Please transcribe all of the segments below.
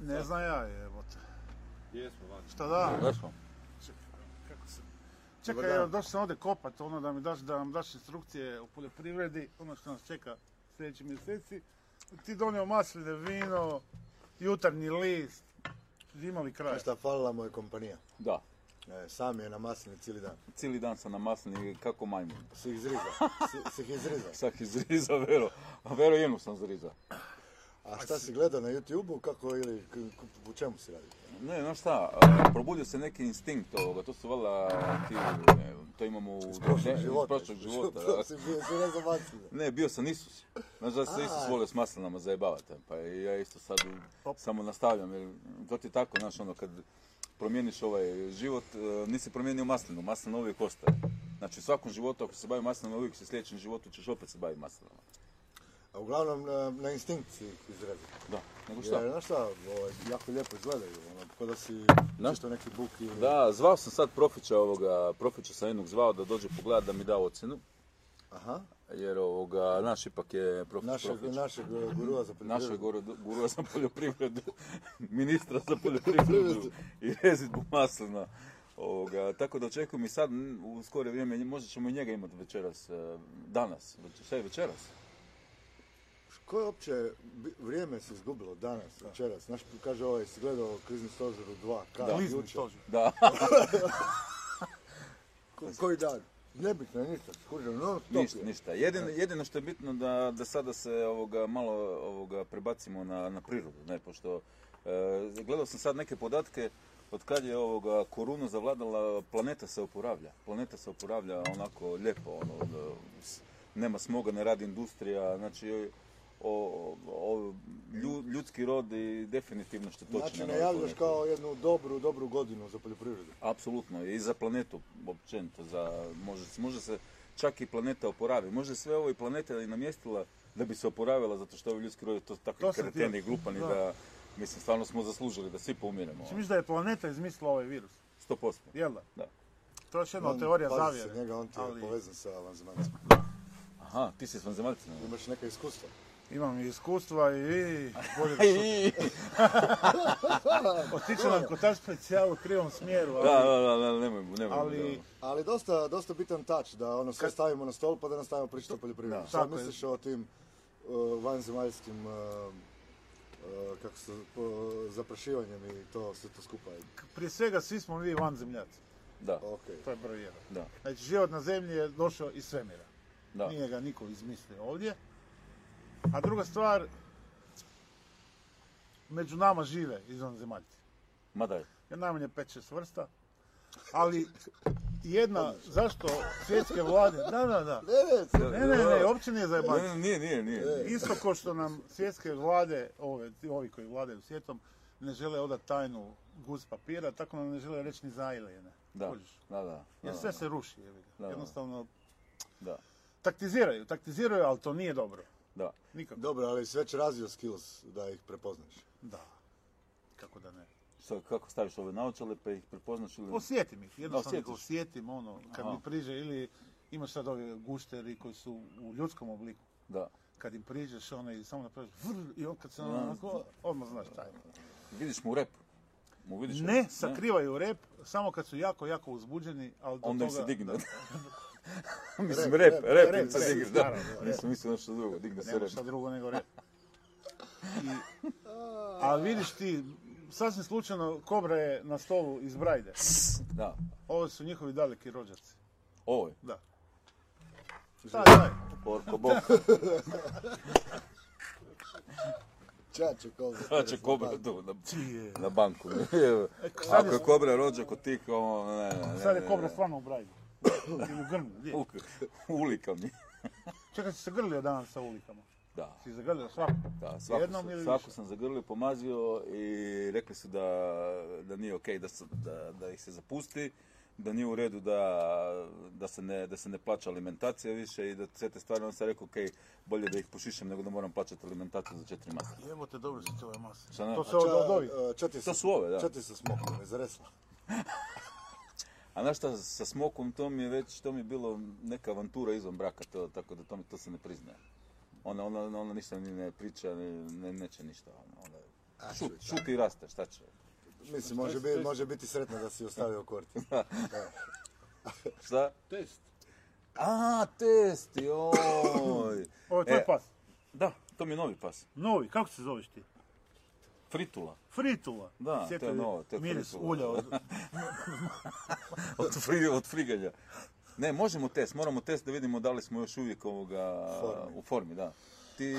Ne znam ja, jebote. Jesmo, van. Šta da? Zašto? Kako se... Čekaj, evo, došao sam ovdje kopat, ono da mi daš, da nam daš instrukcije u poljoprivredi, ono što nas čeka sljedeći mjeseci. Ti donio masline, vino, jutarnji list, imali kraj. Šta falila mu je kompanija. Da. E, sam je na maslini cijeli dan. Cijeli dan sam na maslini kako majmun. Si ih zriza. Si, si ih izriza. Sak izriza, vero. A vero jednu sam zriza. A šta si gledao na YouTube-u, kako ili u čemu si radi? Ne, znaš šta, probudio se neki instinkt ovoga, to su valjda ti, ne, to imamo u... Iz prošlog iz života. prošlog života, da. si bio si ne. Ne, bio sam Isus. Znaš da se Isus volio s maslinama zajebavati, pa ja isto sad samo nastavljam, jer to ti je tako, znaš, ono, kad promijeniš ovaj život, e, nisi promijenio maslinu, maslina uvijek ostaje. Znači, u svakom životu, ako se bavi maslinama, uvijek se sljedećem životu ćeš opet se baviti maslinama. A uglavnom na, na instinkt si ih izrezao. Da, nego šta? Jer, znaš šta, ovaj, jako lijepo izgledaju, ono, kao da si Da. čitao neki buk ili... Da, zvao sam sad profića ovoga, profića sam jednog zvao da dođe pogledat da mi da ocjenu, Aha, jer ovoga, naš ipak je profić našeg, profić. našeg eh, gurua za poljoprivredu. našeg guru- gurua za poljoprivredu, ministra za poljoprivredu i rezidbu maslina. Ovoga, tako da očekujem i sad u skore vrijeme, možda ćemo i njega imati večeras, e, danas, je večeras? Koje uopće bi- vrijeme se izgubilo danas, večeras? Znaš, kaže ovaj, si gledao krizni stožer u dva, kada, Klizni jučer? stožer. Da, Ko- koji dan? Nebitno je ništa, skužem, no, ništa, ništa. Jedino, jedino što je bitno da, da sada se ovoga, malo ovoga, prebacimo na, na prirodu, ne, pošto e, gledao sam sad neke podatke od kad je ovoga koruna zavladala, planeta se oporavlja. Planeta se oporavlja onako lijepo, ono, da, nema smoga, ne radi industrija, znači o, o, lju- ljudski rod i definitivno što točno. Znači, najavljaš kao jednu dobru, dobru godinu za poljoprivredu. Apsolutno, i za planetu općenito, za, može, može se čak i planeta oporavi. Može sve ovo i planeta i namjestila da bi se oporavila, zato što ovi ljudski rod je to sam kreteni i glupani Da. da, mislim, stvarno smo zaslužili da svi poumiremo. Znači, misliš da je planeta izmislila ovaj virus? 100%. Jel da? Da. To je još jedna teorija zavjere. se njega, on ti je ali povezan sa vanzemaljcima. Aha, ti si s vanzemaljcima. Imaš neka iskustva. Imam i iskustva i vi, bolje da I- Otiče nam kotač specijal u krivom smjeru, ali, Da, da, da, da, nemoj, nemoj. ali Ali dosta, dosta bitan tač da ono sve stavimo na stol pa da nastavimo pričati o poljoprivredi. Da, Šta misliš o tim uh, vanzemaljskim uh, uh, kako se, zaprašivanjem i to sve to skupa? prije svega svi smo mi vanzemljaci. Da, Ok. To je broj jedan. da, Znači, život na zemlji je došao iz svemira. da. Nije ga niko izmislio ovdje. A druga stvar, među nama žive izvanzemaljci. Ma daj. Je najmanje 5-6 vrsta. Ali jedna, zašto svjetske vlade, da, da, da. Ne, ne, Ne, ne, ne, uopće nije Ne, zajebati. ne, Nije, nije, nije. Isto kao što nam svjetske vlade, ove, ovi koji vladaju svijetom, ne žele odati tajnu guz papira, tako nam ne žele reći ni za aliene. Da, da, da. Jer da, sve se ruši. Jednostavno, Da, taktiziraju, taktiziraju, ali to nije dobro. Da. Nikako. Dobro, ali si već razvio skills da ih prepoznaš. Da. Kako da ne. Šta, kako staviš ove naočale pa ih prepoznaš ili... Osjetim ih, jednostavno ih osjetim, ono, kad Aha. mi priđe, ili imaš sad ove gušteri koji su u ljudskom obliku. Da. Kad im priđeš, ono, i samo napraviš vrr, i on kad se Da. onako, odmah znaš šta je. Vidiš mu u rep. Mu vidiš Ne, rep? sakrivaju rep, samo kad su jako, jako uzbuđeni, ali do Onda im toga... se digne. Mislim, Rep, rep, rep, rep, rep. Da, nisam mislio nešto drugo, digne se nema rep. šta drugo nego rep. I, ali vidiš ti, sasvim slučajno, kobra je na stolu iz Brajde. Da, Ovo su njihovi daleki rođaci. ovo je. Da. Šta daj? Porko bok, Čače, kobra. šta će kobra tu na, banku. sad Ako je- je kobra rođak kod tih, ono, ne, ne, ne. Sad je kobra stvarno u Brajdi. Ili u Grmu, gdje? U- Ulika mi. Čekaj, si se grlio danas sa ulikama? Da. Si zagrlio svaku? Da, svaku, Jednom sam, ili svaku više? sam zagrlio, pomazio i rekli su da, da nije okej da, se- da, da ih se zapusti, da nije u redu da, da, se ne, da se ne plaća alimentacija više i da sve te stvari, on sam rekao okej, bolje da ih pošišem nego da moram plaćati alimentaciju za četiri masa. Evo te dobro si ove mase. To A se od, ovih. To su ove, da. Čati se smokom, zaresla. A znaš šta, sa smokom to mi je već, to mi je bilo neka avantura izvan braka, to, tako da to, mi, to se ne priznaje. Ona, ona, ona ništa ni ne priča, ni, ne, neće ništa. Ona, ona, Šut, šuti i raste, šta će? Mislim, može, biti, može biti sretno da si ostavio korti. Šta? Test. A, test, joj. Ovo je tvoj E, pas. Da, to mi je novi pas. Novi, kako se zoveš ti? Fritula. Fritula. Da, Sjeti to je novo, to je Miris fritula. ulja od... Od, fri, od friganja. Ne, možemo test, moramo test da vidimo da li smo još uvijek ovoga, Formi. u formi, da. Ti,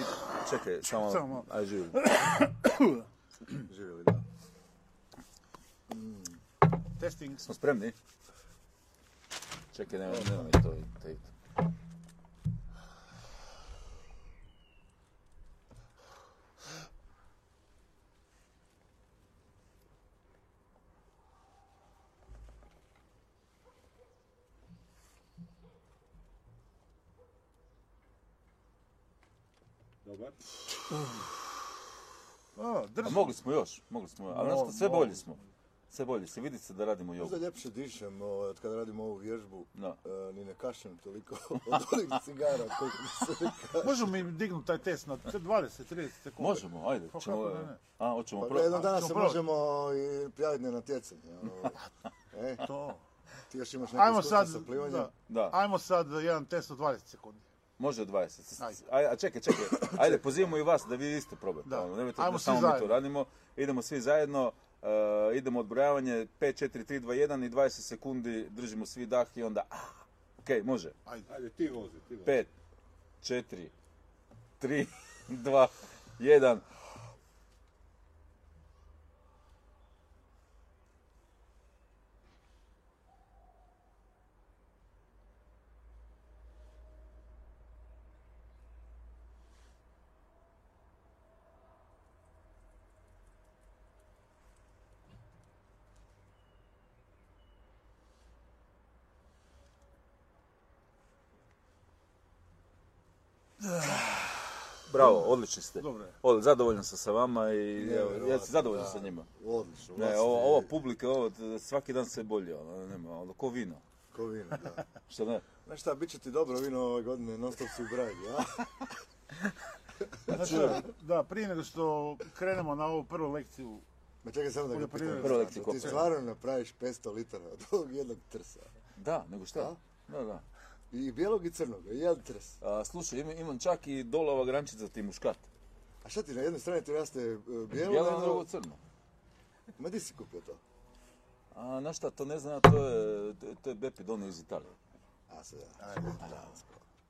čekaj, samo, Samo aj živi. Živjeli, da. Testing. Smo spremni? Čekaj, nema, nema mi to, to, to. O, A drži. mogli smo još, mogli smo, ali što, sve bolji smo. Sve bolji se, vidi se da radimo Možda jogu. ljepše dišem ovaj, od kada radimo ovu vježbu. Da. E, ni ne kašem toliko od onih cigara koliko mi se ka... Možemo mi dignuti taj test na 20-30 sekundi? Možemo, ajde. Pa Ćemo, kako da ne? a, hoćemo Pa pro... jednog dana se možemo i prijaviti na natjecanje. ono. E, To. ti još imaš neke Ajmo sad, sa plivanjem. da. Da. Ajmo sad jedan test od 20 sekundi. Može 20. Ajde. Aj, a čekaj, čekaj. Ajde, pozivamo i vas da vi isto probate. Da. Ono, nemojte Ajmo da svi samo mi to zajedno. radimo. Idemo svi zajedno. uh, idemo odbrojavanje 5, 4, 3, 2, 1 i 20 sekundi držimo svi dah i onda... Ah, ok, može. Ajde. Ajde, ti vozi, ti vozi. 5, 4, 3, 2, 1. Bravo, odlični ste. Dobro je. Od, zadovoljan sam sa vama i evo, ja sam zadovoljan da. sa njima. Odlično. Ne, vlastite- ovo, ova publika, ovo, t- svaki dan sve bolje, ono, nema, ono, ko vino. Ko vino, da. Što ne? Znaš šta, bit će ti dobro vino ove godine, non stop si u brajdi, a? Znači, da, prije nego što krenemo na ovu prvu lekciju, Ma čekaj samo da ga pitam. Prvo lekciju ti koka. stvarno napraviš 500 litara od ovog jednog trsa. Da, nego šta? Da, da. I bijelog i crnog, i jedan trs. A, slušaj, imam, imam čak i dole ova grančica ti muškat. A šta ti na jednoj strani ti raste e, bijelo, Bijelo, na drugo crno. Ma di si kupio to? A, znaš šta, to ne znam, to je, to, je Bepi donio iz Italije. A se da. Ajde.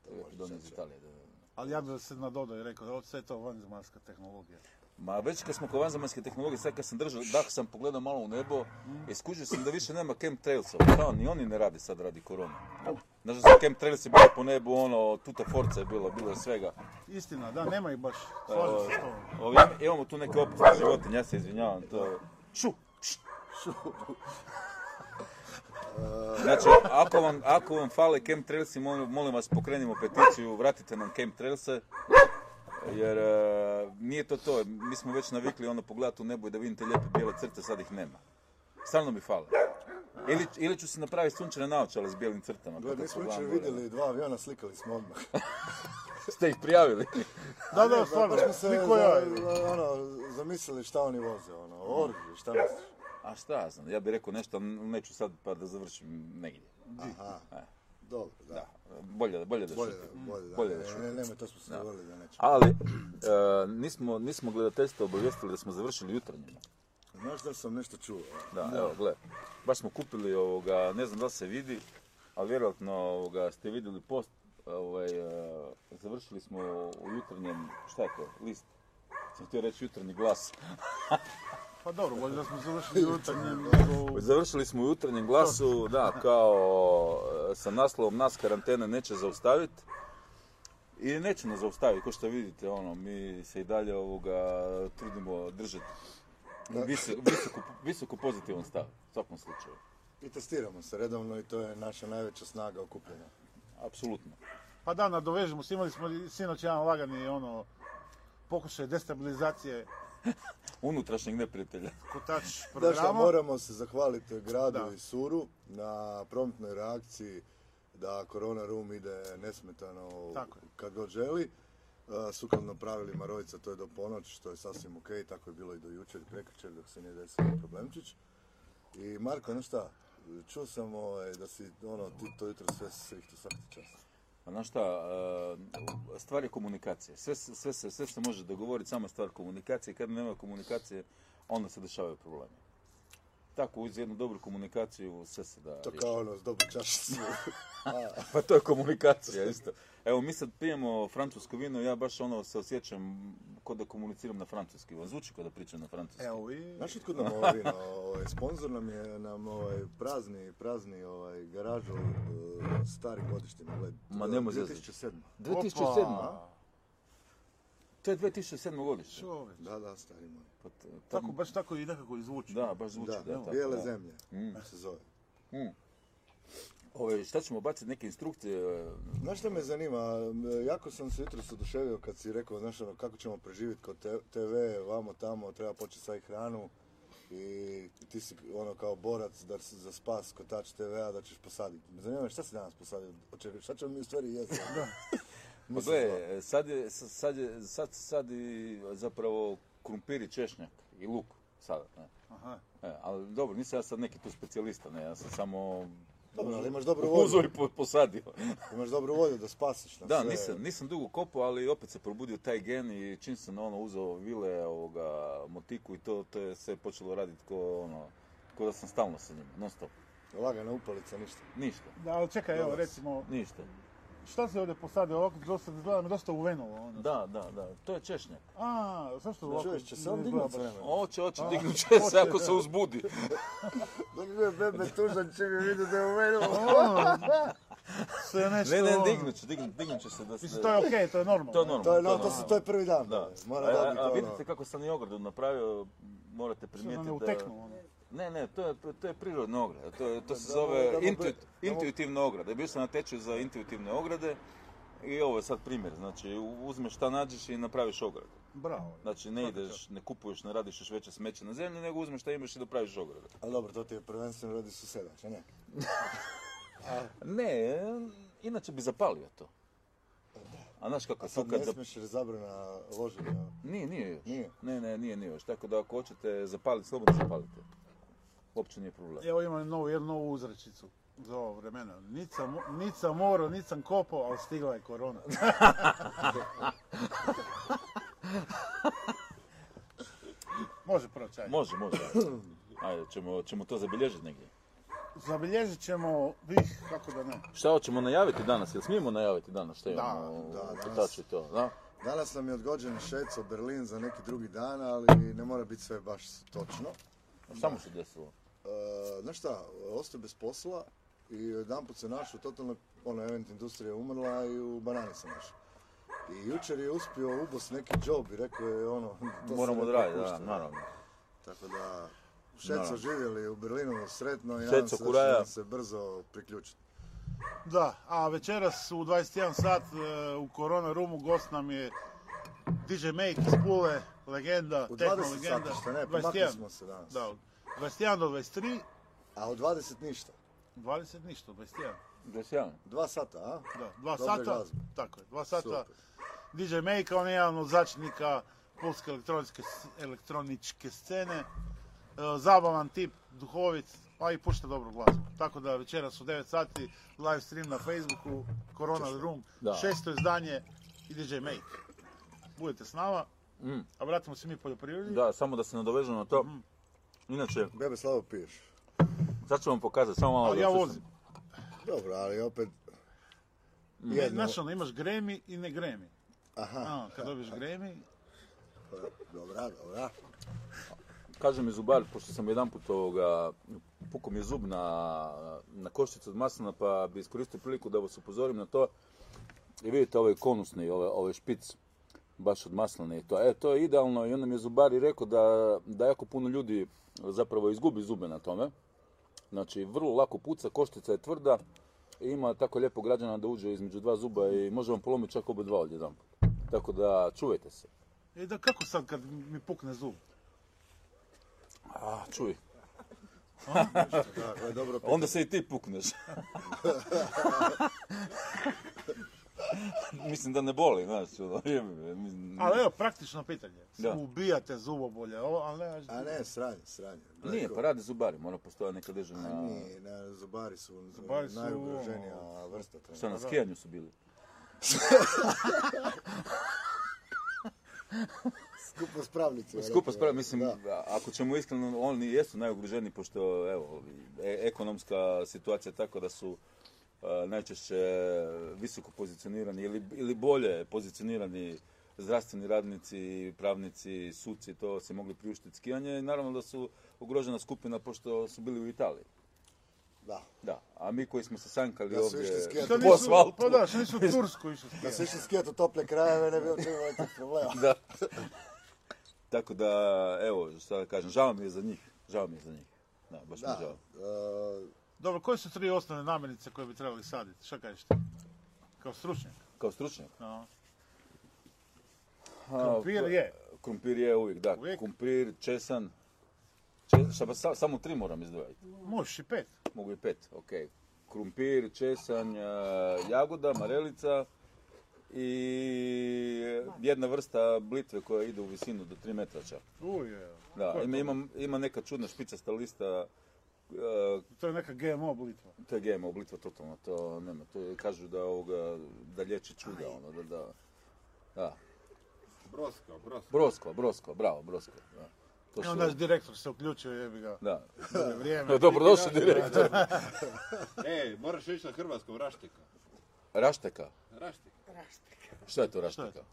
To je Bepi donio iz Italije. Da. ali ja bih se nadodao i rekao, ovo sve je to vanzemaljska tehnologija. Ma već kad smo kod vanzemaljske tehnologije, sad kad sam držao, dah sam pogledao malo u nebo i skužio sam da više nema chemtrailsova. Šta, ni oni ne radi sad radi korone. Znaš da su chemtrailsi bili po nebu, ono, tuta forca je bilo, bilo je svega. Istina, da, nema ih baš. Evo, Slažem se s tobom. ovi, imamo tu neke opasne životinje, ja se izvinjavam, to je... Šu! Znači, ako vam, ako vam fale chemtrailsi, molim, molim vas pokrenimo peticiju, vratite nam chemtrailse, jer e, nije to to, mi smo već navikli ono pogledati u nebo i da vidite lijepe bijele crte, sad ih nema. Stalno mi fale. Ili, ili ću se napraviti sunčane naočale s bijelim crtama. pa Gledaj, smo jučer vidjeli dva aviona, slikali smo odmah. Ste ih prijavili? Da, da, stvarno, smo se niko ja. za- ono, zamislili šta oni voze, ono, oružje, šta misliš? A šta ja znam, ja bih rekao nešto, neću sad pa da završim negdje. Aha, E, dobro, da. da, bolje, bolje da Bolje, šutim. bolje, da. Bolje da ne, šutim. ne, nemoj, to smo se dogovorili da nećemo. Ali, e, nismo, nismo gledateljstvo obavijestili da smo završili jutarnje. Znaš da sam nešto čuo? Da, evo, gle. Baš smo kupili ovoga, ne znam da li se vidi, ali vjerojatno ovoga, ste vidjeli post, ovaj, e, završili smo u jutarnjem, šta je to, list? Sam htio reći jutarnji glas. Pa dobro, bolje da smo završili jutarnjem nego... Završili smo u jutarnjem glasu, da, kao e, sa naslovom nas karantene neće zaustaviti. I neće nas zaustaviti, kao što vidite, ono, mi se i dalje ovoga trudimo držati visoko, visoko, visoko pozitivan stav, u svakom slučaju. I testiramo se redovno i to je naša najveća snaga okupljena. Apsolutno. Pa da, nadovežemo se, imali smo sinoć jedan lagani ono, pokušaj destabilizacije Unutrašnjeg neprijatelja. kotač programa. moramo se zahvaliti gradu Da. i Suru na promptnoj reakciji da Corona Room ide nesmetano Tako kad god želi. Sukladno pravilima rojica to je do ponoć, što je sasvim ok, tako je bilo i do jučer i prekjučer dok se nije desio problemčić. I Marko, znaš šta, čuo sam ovaj, da si ono, ti to jutro sve srihtu svaki čas. A znaš šta, stvar je komunikacije. Sve, sve, sve se može dogovoriti, samo stvar komunikacije. Kad nema komunikacije, onda se dešavaju problemi. Tako, uz jednu dobru komunikaciju sve se da To kao ono s dobru čašicu. Pa to je komunikacija isto. Evo, mi sad pijemo francusko vino, ja baš ono se osjećam kod da komuniciram na francuski. Vam Zvuči kod da pričam na francuski. Evo i... Znaš otkud nam ovo vino? Ovaj, sponsor nam je nam ovaj, prazni, prazni ovaj, garažu uh, stari. Gled, Ma nemoj zezati. 2007. 2007. Opa. To je 2007. godište. Čovječ. Da, da, stari moj. Pa t- Tako, baš tako i nekako i zvuči. Da, baš zvuči. Da, Da, tako, bijele da. zemlje Mm. se zove. Mm. Ove, šta ćemo baciti neke instrukcije? e, Znaš što me zanima? Jako sam se jutros oduševio kad si rekao, znaš, ono, kako ćemo preživjeti kod TV, vamo tamo, treba početi sa hranu i ti si ono kao borac da si za spas kotač TV-a da ćeš posaditi. Zanima me šta si danas posadio? Očekaj, šta ćemo mi u stvari jesti? Pa gle, sad je, sad je, sad, sad i zapravo krumpir i češnjak i luk sada. Ne? Aha. E, ali dobro, nisam ja sad neki tu specijalista, ne, ja sam samo Dobro, ali imaš dobru volju. po- posadio. Imaš dobru volju da spasiš na Da, sve. nisam, nisam dugo kopao, ali opet se probudio taj gen i čim sam ono uzeo vile, ovoga, motiku i to, to je sve počelo raditi ko ono, ko da sam stalno sa njima, non stop. Lagana upalica, ništa. Ništa, Da, ali čekaj, evo, recimo, ništa. Šta se ovdje posadio ovako, dosta, izgleda mi dosta uvenulo. Ono. Da, da, da, to je češnjak. A, zašto ovako? Čuješ, će se on dignut vremena. Oće, oće, dignut će se ako se uzbudi. Dok je bebe tužan će mi vidi da je uvenuo. Sve nešto... Ne, ne, ono- dignut će, dignut, dignut će se da se... Mislim, to je okej, to je normalno. To je normalno. To je, to, normalno. su, to je prvi dan. Da. Mora a, a, a ono. vidite kako sam i ogradu napravio, morate Što nam ne primijetiti da... ono. Ne, ne, to je, to je prirodna ograda. To, je, to se zove intuit- intuitivna ograda. Bio sam na tečaju za intuitivne ograde i ovo je sad primjer. Znači, uzmeš šta nađeš i napraviš ogradu. Bravo. Znači, ne ideš, ne kupuješ, ne radiš još veće smeće na zemlji, nego uzmeš šta imaš i dopraviš ogradu. Ali dobro, to ti je prvenstveno radi susedač, a ne? Ne, inače bi zapalio to. A znaš kako sad kad ne zap- smiješ jer zabrana loženja. Nije, nije još. Nije? Ne, ne, nije, nije još. Tako da ako hoćete zapaliti, slobodno zapalite. Uopće nije problem. Evo imam novu, jednu novu uzrečicu za ovo vremena. Nic sam, nic sam morao, nic sam kopao, ali stigla je korona. Može proći, ajde. Može, može. Ajde, ćemo, ćemo to zabilježiti negdje. Zabilježit ćemo, vih, kako da ne. Šta hoćemo najaviti danas? Jel smijemo najaviti danas? Šta Da, imamo? da, u danas. to, da? Danas nam je odgođen šeco Berlin za neki drugi dan, ali ne mora biti sve baš točno. A Šta mu se desilo? E, znaš šta, ostao bez posla i jedan put se našao totalno, ono, event industrija je umrla i u banani se našao. I jučer je uspio ubos neki job i rekao je ono, to se Moramo odraditi, da, naravno. Tako da, Šeco živjeli u Berlinu sretno i Šeco nadam se da će se brzo priključiti. Da, a večeras u 21 sat e, u Corona Roomu gost nam je DJ Make iz Pule, legenda, U techno 20 legenda. sati, šta ne, 21. pomakli smo se danas. Da, 21 do 23, A u 20 ništa. 20 ništa, 21. Da se javim. Dva sata, a? Da, dva Dobre sata, glazbe. tako je, dva sata. Super. DJ Make, on je jedan od začetnika pulske elektroničke, elektroničke scene. E, zabavan tip, duhovit, pa i pušta dobru glazbu. Tako da večeras u 9 sati live stream na Facebooku, Corona Room, Da. šesto izdanje i DJ Make. Budete s nama, Mm. a vratimo se mi poljoprivredi. Da, samo da se nadovežem na to. Mhm. Inače, Bebe slabo piješ. sad ću vam pokazati, samo malo Ali ja vozim. Dobro, ali opet... Jedno, Znaš ono, imaš gremi i ne gremi. aha, A, kad dobiješ gremi, dobra, dobra. Kaže mi zubar, pošto sam jedan put ovoga, pukao mi je zub na, na koščicu od maslina, pa bi iskoristio priliku da vas upozorim na to. I vidite ovaj konusni, ovaj, ovaj špic, baš od maslina i to. E, to je idealno i onda mi je zubar i rekao da, da jako puno ljudi zapravo izgubi zube na tome. Znači, vrlo lako puca, koštica je tvrda i ima tako lijepo građana da uđe između dva zuba i može vam polomiti čak oba dva odjedan Tako da, čuvajte se. e da kako sad kad mi pukne zub? A, čuj, Da, dobro onda se i ti pukneš. Mislim da ne boli, znaš, ono, Ali evo, praktično pitanje. Da. Ubijate zubobolje, ovo, ali ne, A ne, sranje, sranje. Nije, pa rade zubari, mora postojati neka A državna... nije, ne, zubari su, Zubari su, najugroženija vrsta. Šta, na skijanju su bili? Skupo s pravnicima. Skupo spravo, mislim, da. ako ćemo iskreno, oni jesu najugroženiji, pošto, evo, e- ekonomska situacija je tako da su najčešće visoko pozicionirani ili, ili bolje pozicionirani zdravstveni radnici, pravnici, suci, to se mogli priuštiti skijanje i naravno da su ugrožena skupina pošto su bili u Italiji. Da. Da, a mi koji smo se sankali Da su ovdje išli skijati Što po asfaltu. pa da, što nisu u Tursku išli Da skijati. se išli skijati u tople krajeve, ne bi uopće imali tih problema. Da. Tako da, evo, šta da kažem, žao mi je za njih. Žao mi je za njih. Da, baš mi je Da, žao. e, Dobro, koje su tri osnovne namirnice koje bi trebali saditi? Šta kažeš ti? Kao stručnjak. Kao stručnjak. No. Krumpir pa- je. Krumpir je uvijek, da. Uvijek? Krumpir, česan. Če, šta, pa sa- samo tri moram izdvojiti. Možeš i pet. Mogu i pet, ok. Krumpir, česan, a, jagoda, marelica i jedna vrsta blitve koja ide u visinu do 3 metra čak. Uj, je. Da, ima, ima, ima neka čudna špicasta lista a, To je neka GMO blitva. To je GMO blitva totalno, to nema. To je, kažu da ovoga, da liječi čuda, ono, da, da, da. Brosko, brosko. Brosko, Brosko, bravo, Brosko, da. To su- naš direktor se uključio, jebi ga. da. Dobro vrijeme. Dobrodošli direktor. Ej, moraš ići na hrvatskom raštika. Rašteka. Raštika. Šta je to Šta je rašteka?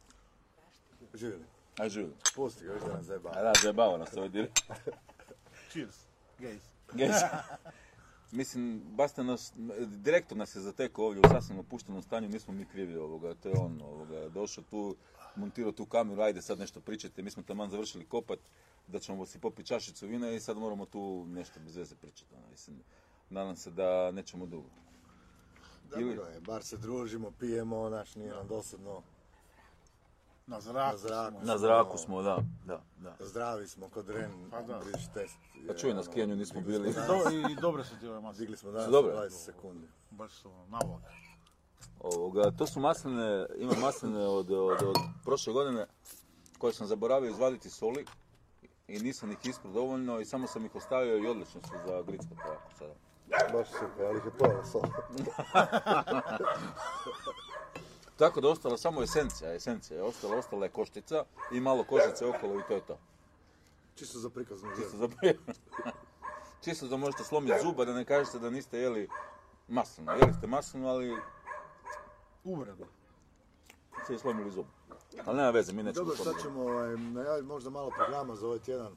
to? živjeli. Aj, živim. Pusti ga, još da nas A zajebava. da, zajebava nas ovaj direktor. Cheers. Gays. Mislim, basta nas, direktor nas je zatekao ovdje u sasvim opuštenom stanju, nismo mi krivi ovoga, to je on ovoga, došao tu, montirao tu kameru, ajde sad nešto pričajte, mi smo taman završili kopat, da ćemo si popiti čašicu vina i sad moramo tu nešto bez veze pričati, ono, mislim, nadam se da nećemo dugo. Dobro je, bar se družimo, pijemo, naš nije nam dosadno. Na zraku. Na zraku. smo. Na zraku smo, da, da, da. Zdravi smo kod Ren, Pa da. Test. Pa je, čuj, na ono, skijanju nismo bili. Do, I dobro su ti ove masne. Digli smo danas dobre? 20 sekundi. Baš su navod. Ovoga, to su masline, ima masline od, od, od prošle godine koje sam zaboravio izvaditi soli i nisam ih ispro dovoljno i samo sam ih ostavio i odlično su za grickat ovako sada. Baš super, ali ih je pojela sol. Tako da je ostala samo esencija, esencija je ostala, ostala je koštica i malo kožice okolo i to je to. Čisto za prikaznu Čisto za, čisto da možete slomiti zuba da ne kažete da niste jeli maslinu. Jeli ste maslinu, ali Uvreda. ste i slomili zub. Ali nema veze, mi nećemo Dobro, sad ćemo ovaj, najaviti možda malo programa za ovaj tjedan.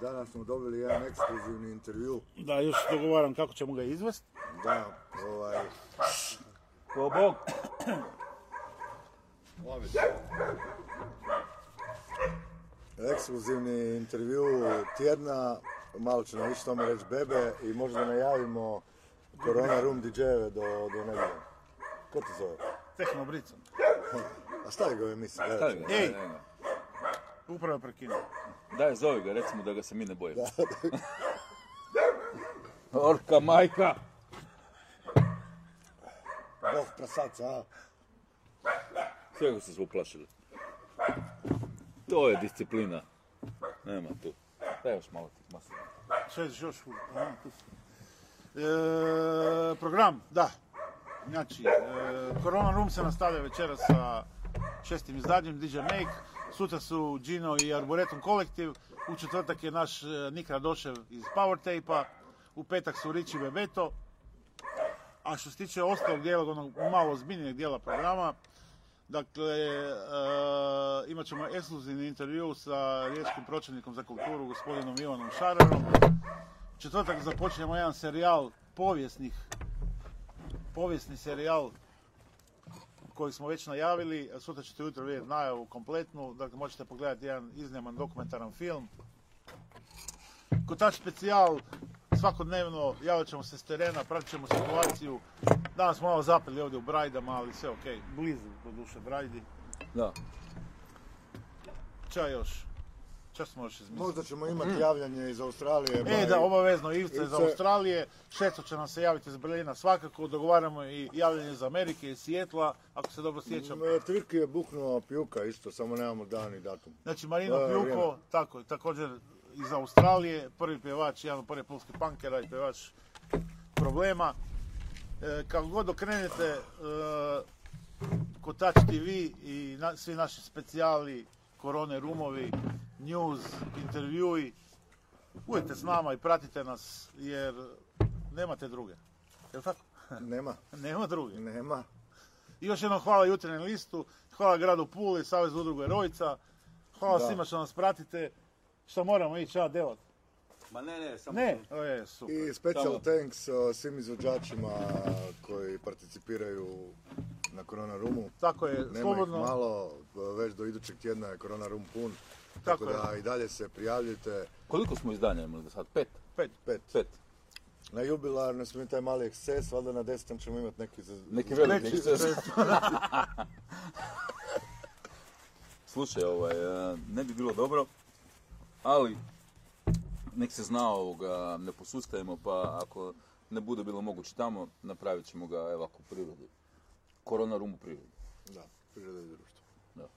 Danas smo dobili jedan ekskluzivni intervju. Da, još dogovaram kako ćemo ga izvesti. Da, ovaj, Ko Bog. ekskluzivni intervju tjedna. Malo će nam više tome reći Bebe i možda najavimo Corona Room DJ-eve do, do nedjelje. Ko te zove? Tehno bricom. A stavi ga u emisiju. Stavi ga, Ej! Upravo je prekinuo. Daj, zovi ga, recimo da ga se mi ne bojimo. Orka majka! Bog prasaca, a? Svega su se uplašili. To je disciplina. Nema tu. Daj još malo tih maslina. Sve još u... E, program, da. Znači, e, Corona Room se nastavlja večera sa šestim izdanjem DJ Make. Sutra su Gino i Arboretum kolektiv. U četvrtak je naš e, Nik Radošev iz Power Tape-a. U petak su Riči Bebeto. A što se tiče ostalog dijela, onog malo ozbiljnijeg dijela programa, Dakle, e, imat ćemo ekskluzivni intervju sa riječkim pročelnikom za kulturu, gospodinom Ivanom Šararom. Četvrtak započinjemo jedan serijal povijesnih, povijesni serijal koji smo već najavili. Sutra ćete ujutro vidjeti najavu kompletnu, dakle možete pogledati jedan izniman dokumentaran film. Kotač specijal, svakodnevno javit ćemo se s terena, pratit ćemo situaciju. Danas smo malo zapeli ovdje u Brajdama, ali sve ok. Blizu, do duše, Brajdi. Da. Ča još? Čas možeš izmisliti. Možda ćemo imati javljanje iz Australije. E, da, obavezno Ivce iz. Australije, šesto će nam se javiti iz Berlina svakako, dogovaramo i javljanje iz Amerike, iz Sijetla, ako se dobro sjećam. M, Tvirki je buknuo Pijuka isto, samo nemamo dan i datum. Znači Marino vrijeme. tako, također iz Australije, prvi pjevač, jedan od prvih pulskih punkera i pjevač problema. E, kako god okrenete, e, Kotač TV i na- svi naši specijali, korone rumovi, news, intervjui, budite s nama i pratite nas jer nemate druge. Jel tako? Nema, Nema druge. nema. I još jednom hvala Jutarnjem listu, hvala gradu Puli, Savez udruge Rojica, hvala Da. svima što nas pratite, što moramo ići ja delat. Ma ne, ne, samo... Ne, o je, super. I special Samo. thanks uh, svim izvođačima koji participiraju na Korona Rumu. Tako je, Nema slobodno. ih malo, već do idućeg tjedna je Korona Rum pun. Tako Tako, da i dalje se prijavljujte. Koliko smo izdanja imali do sad? Pet? Pet. Pet. Pet. Na jubilarno smo imali taj mali eksces, valjda na desetom ćemo imati neki... za- Neki veliki eksces. Slušaj, ovaj, e, ne bi bilo dobro, ali nek se zna ovoga, ne posustajemo, pa ako ne bude bilo moguće tamo, napravit ćemo ga evo ovako u prirodi. Korona rum u prirodi. Da, priroda i društvo. Da.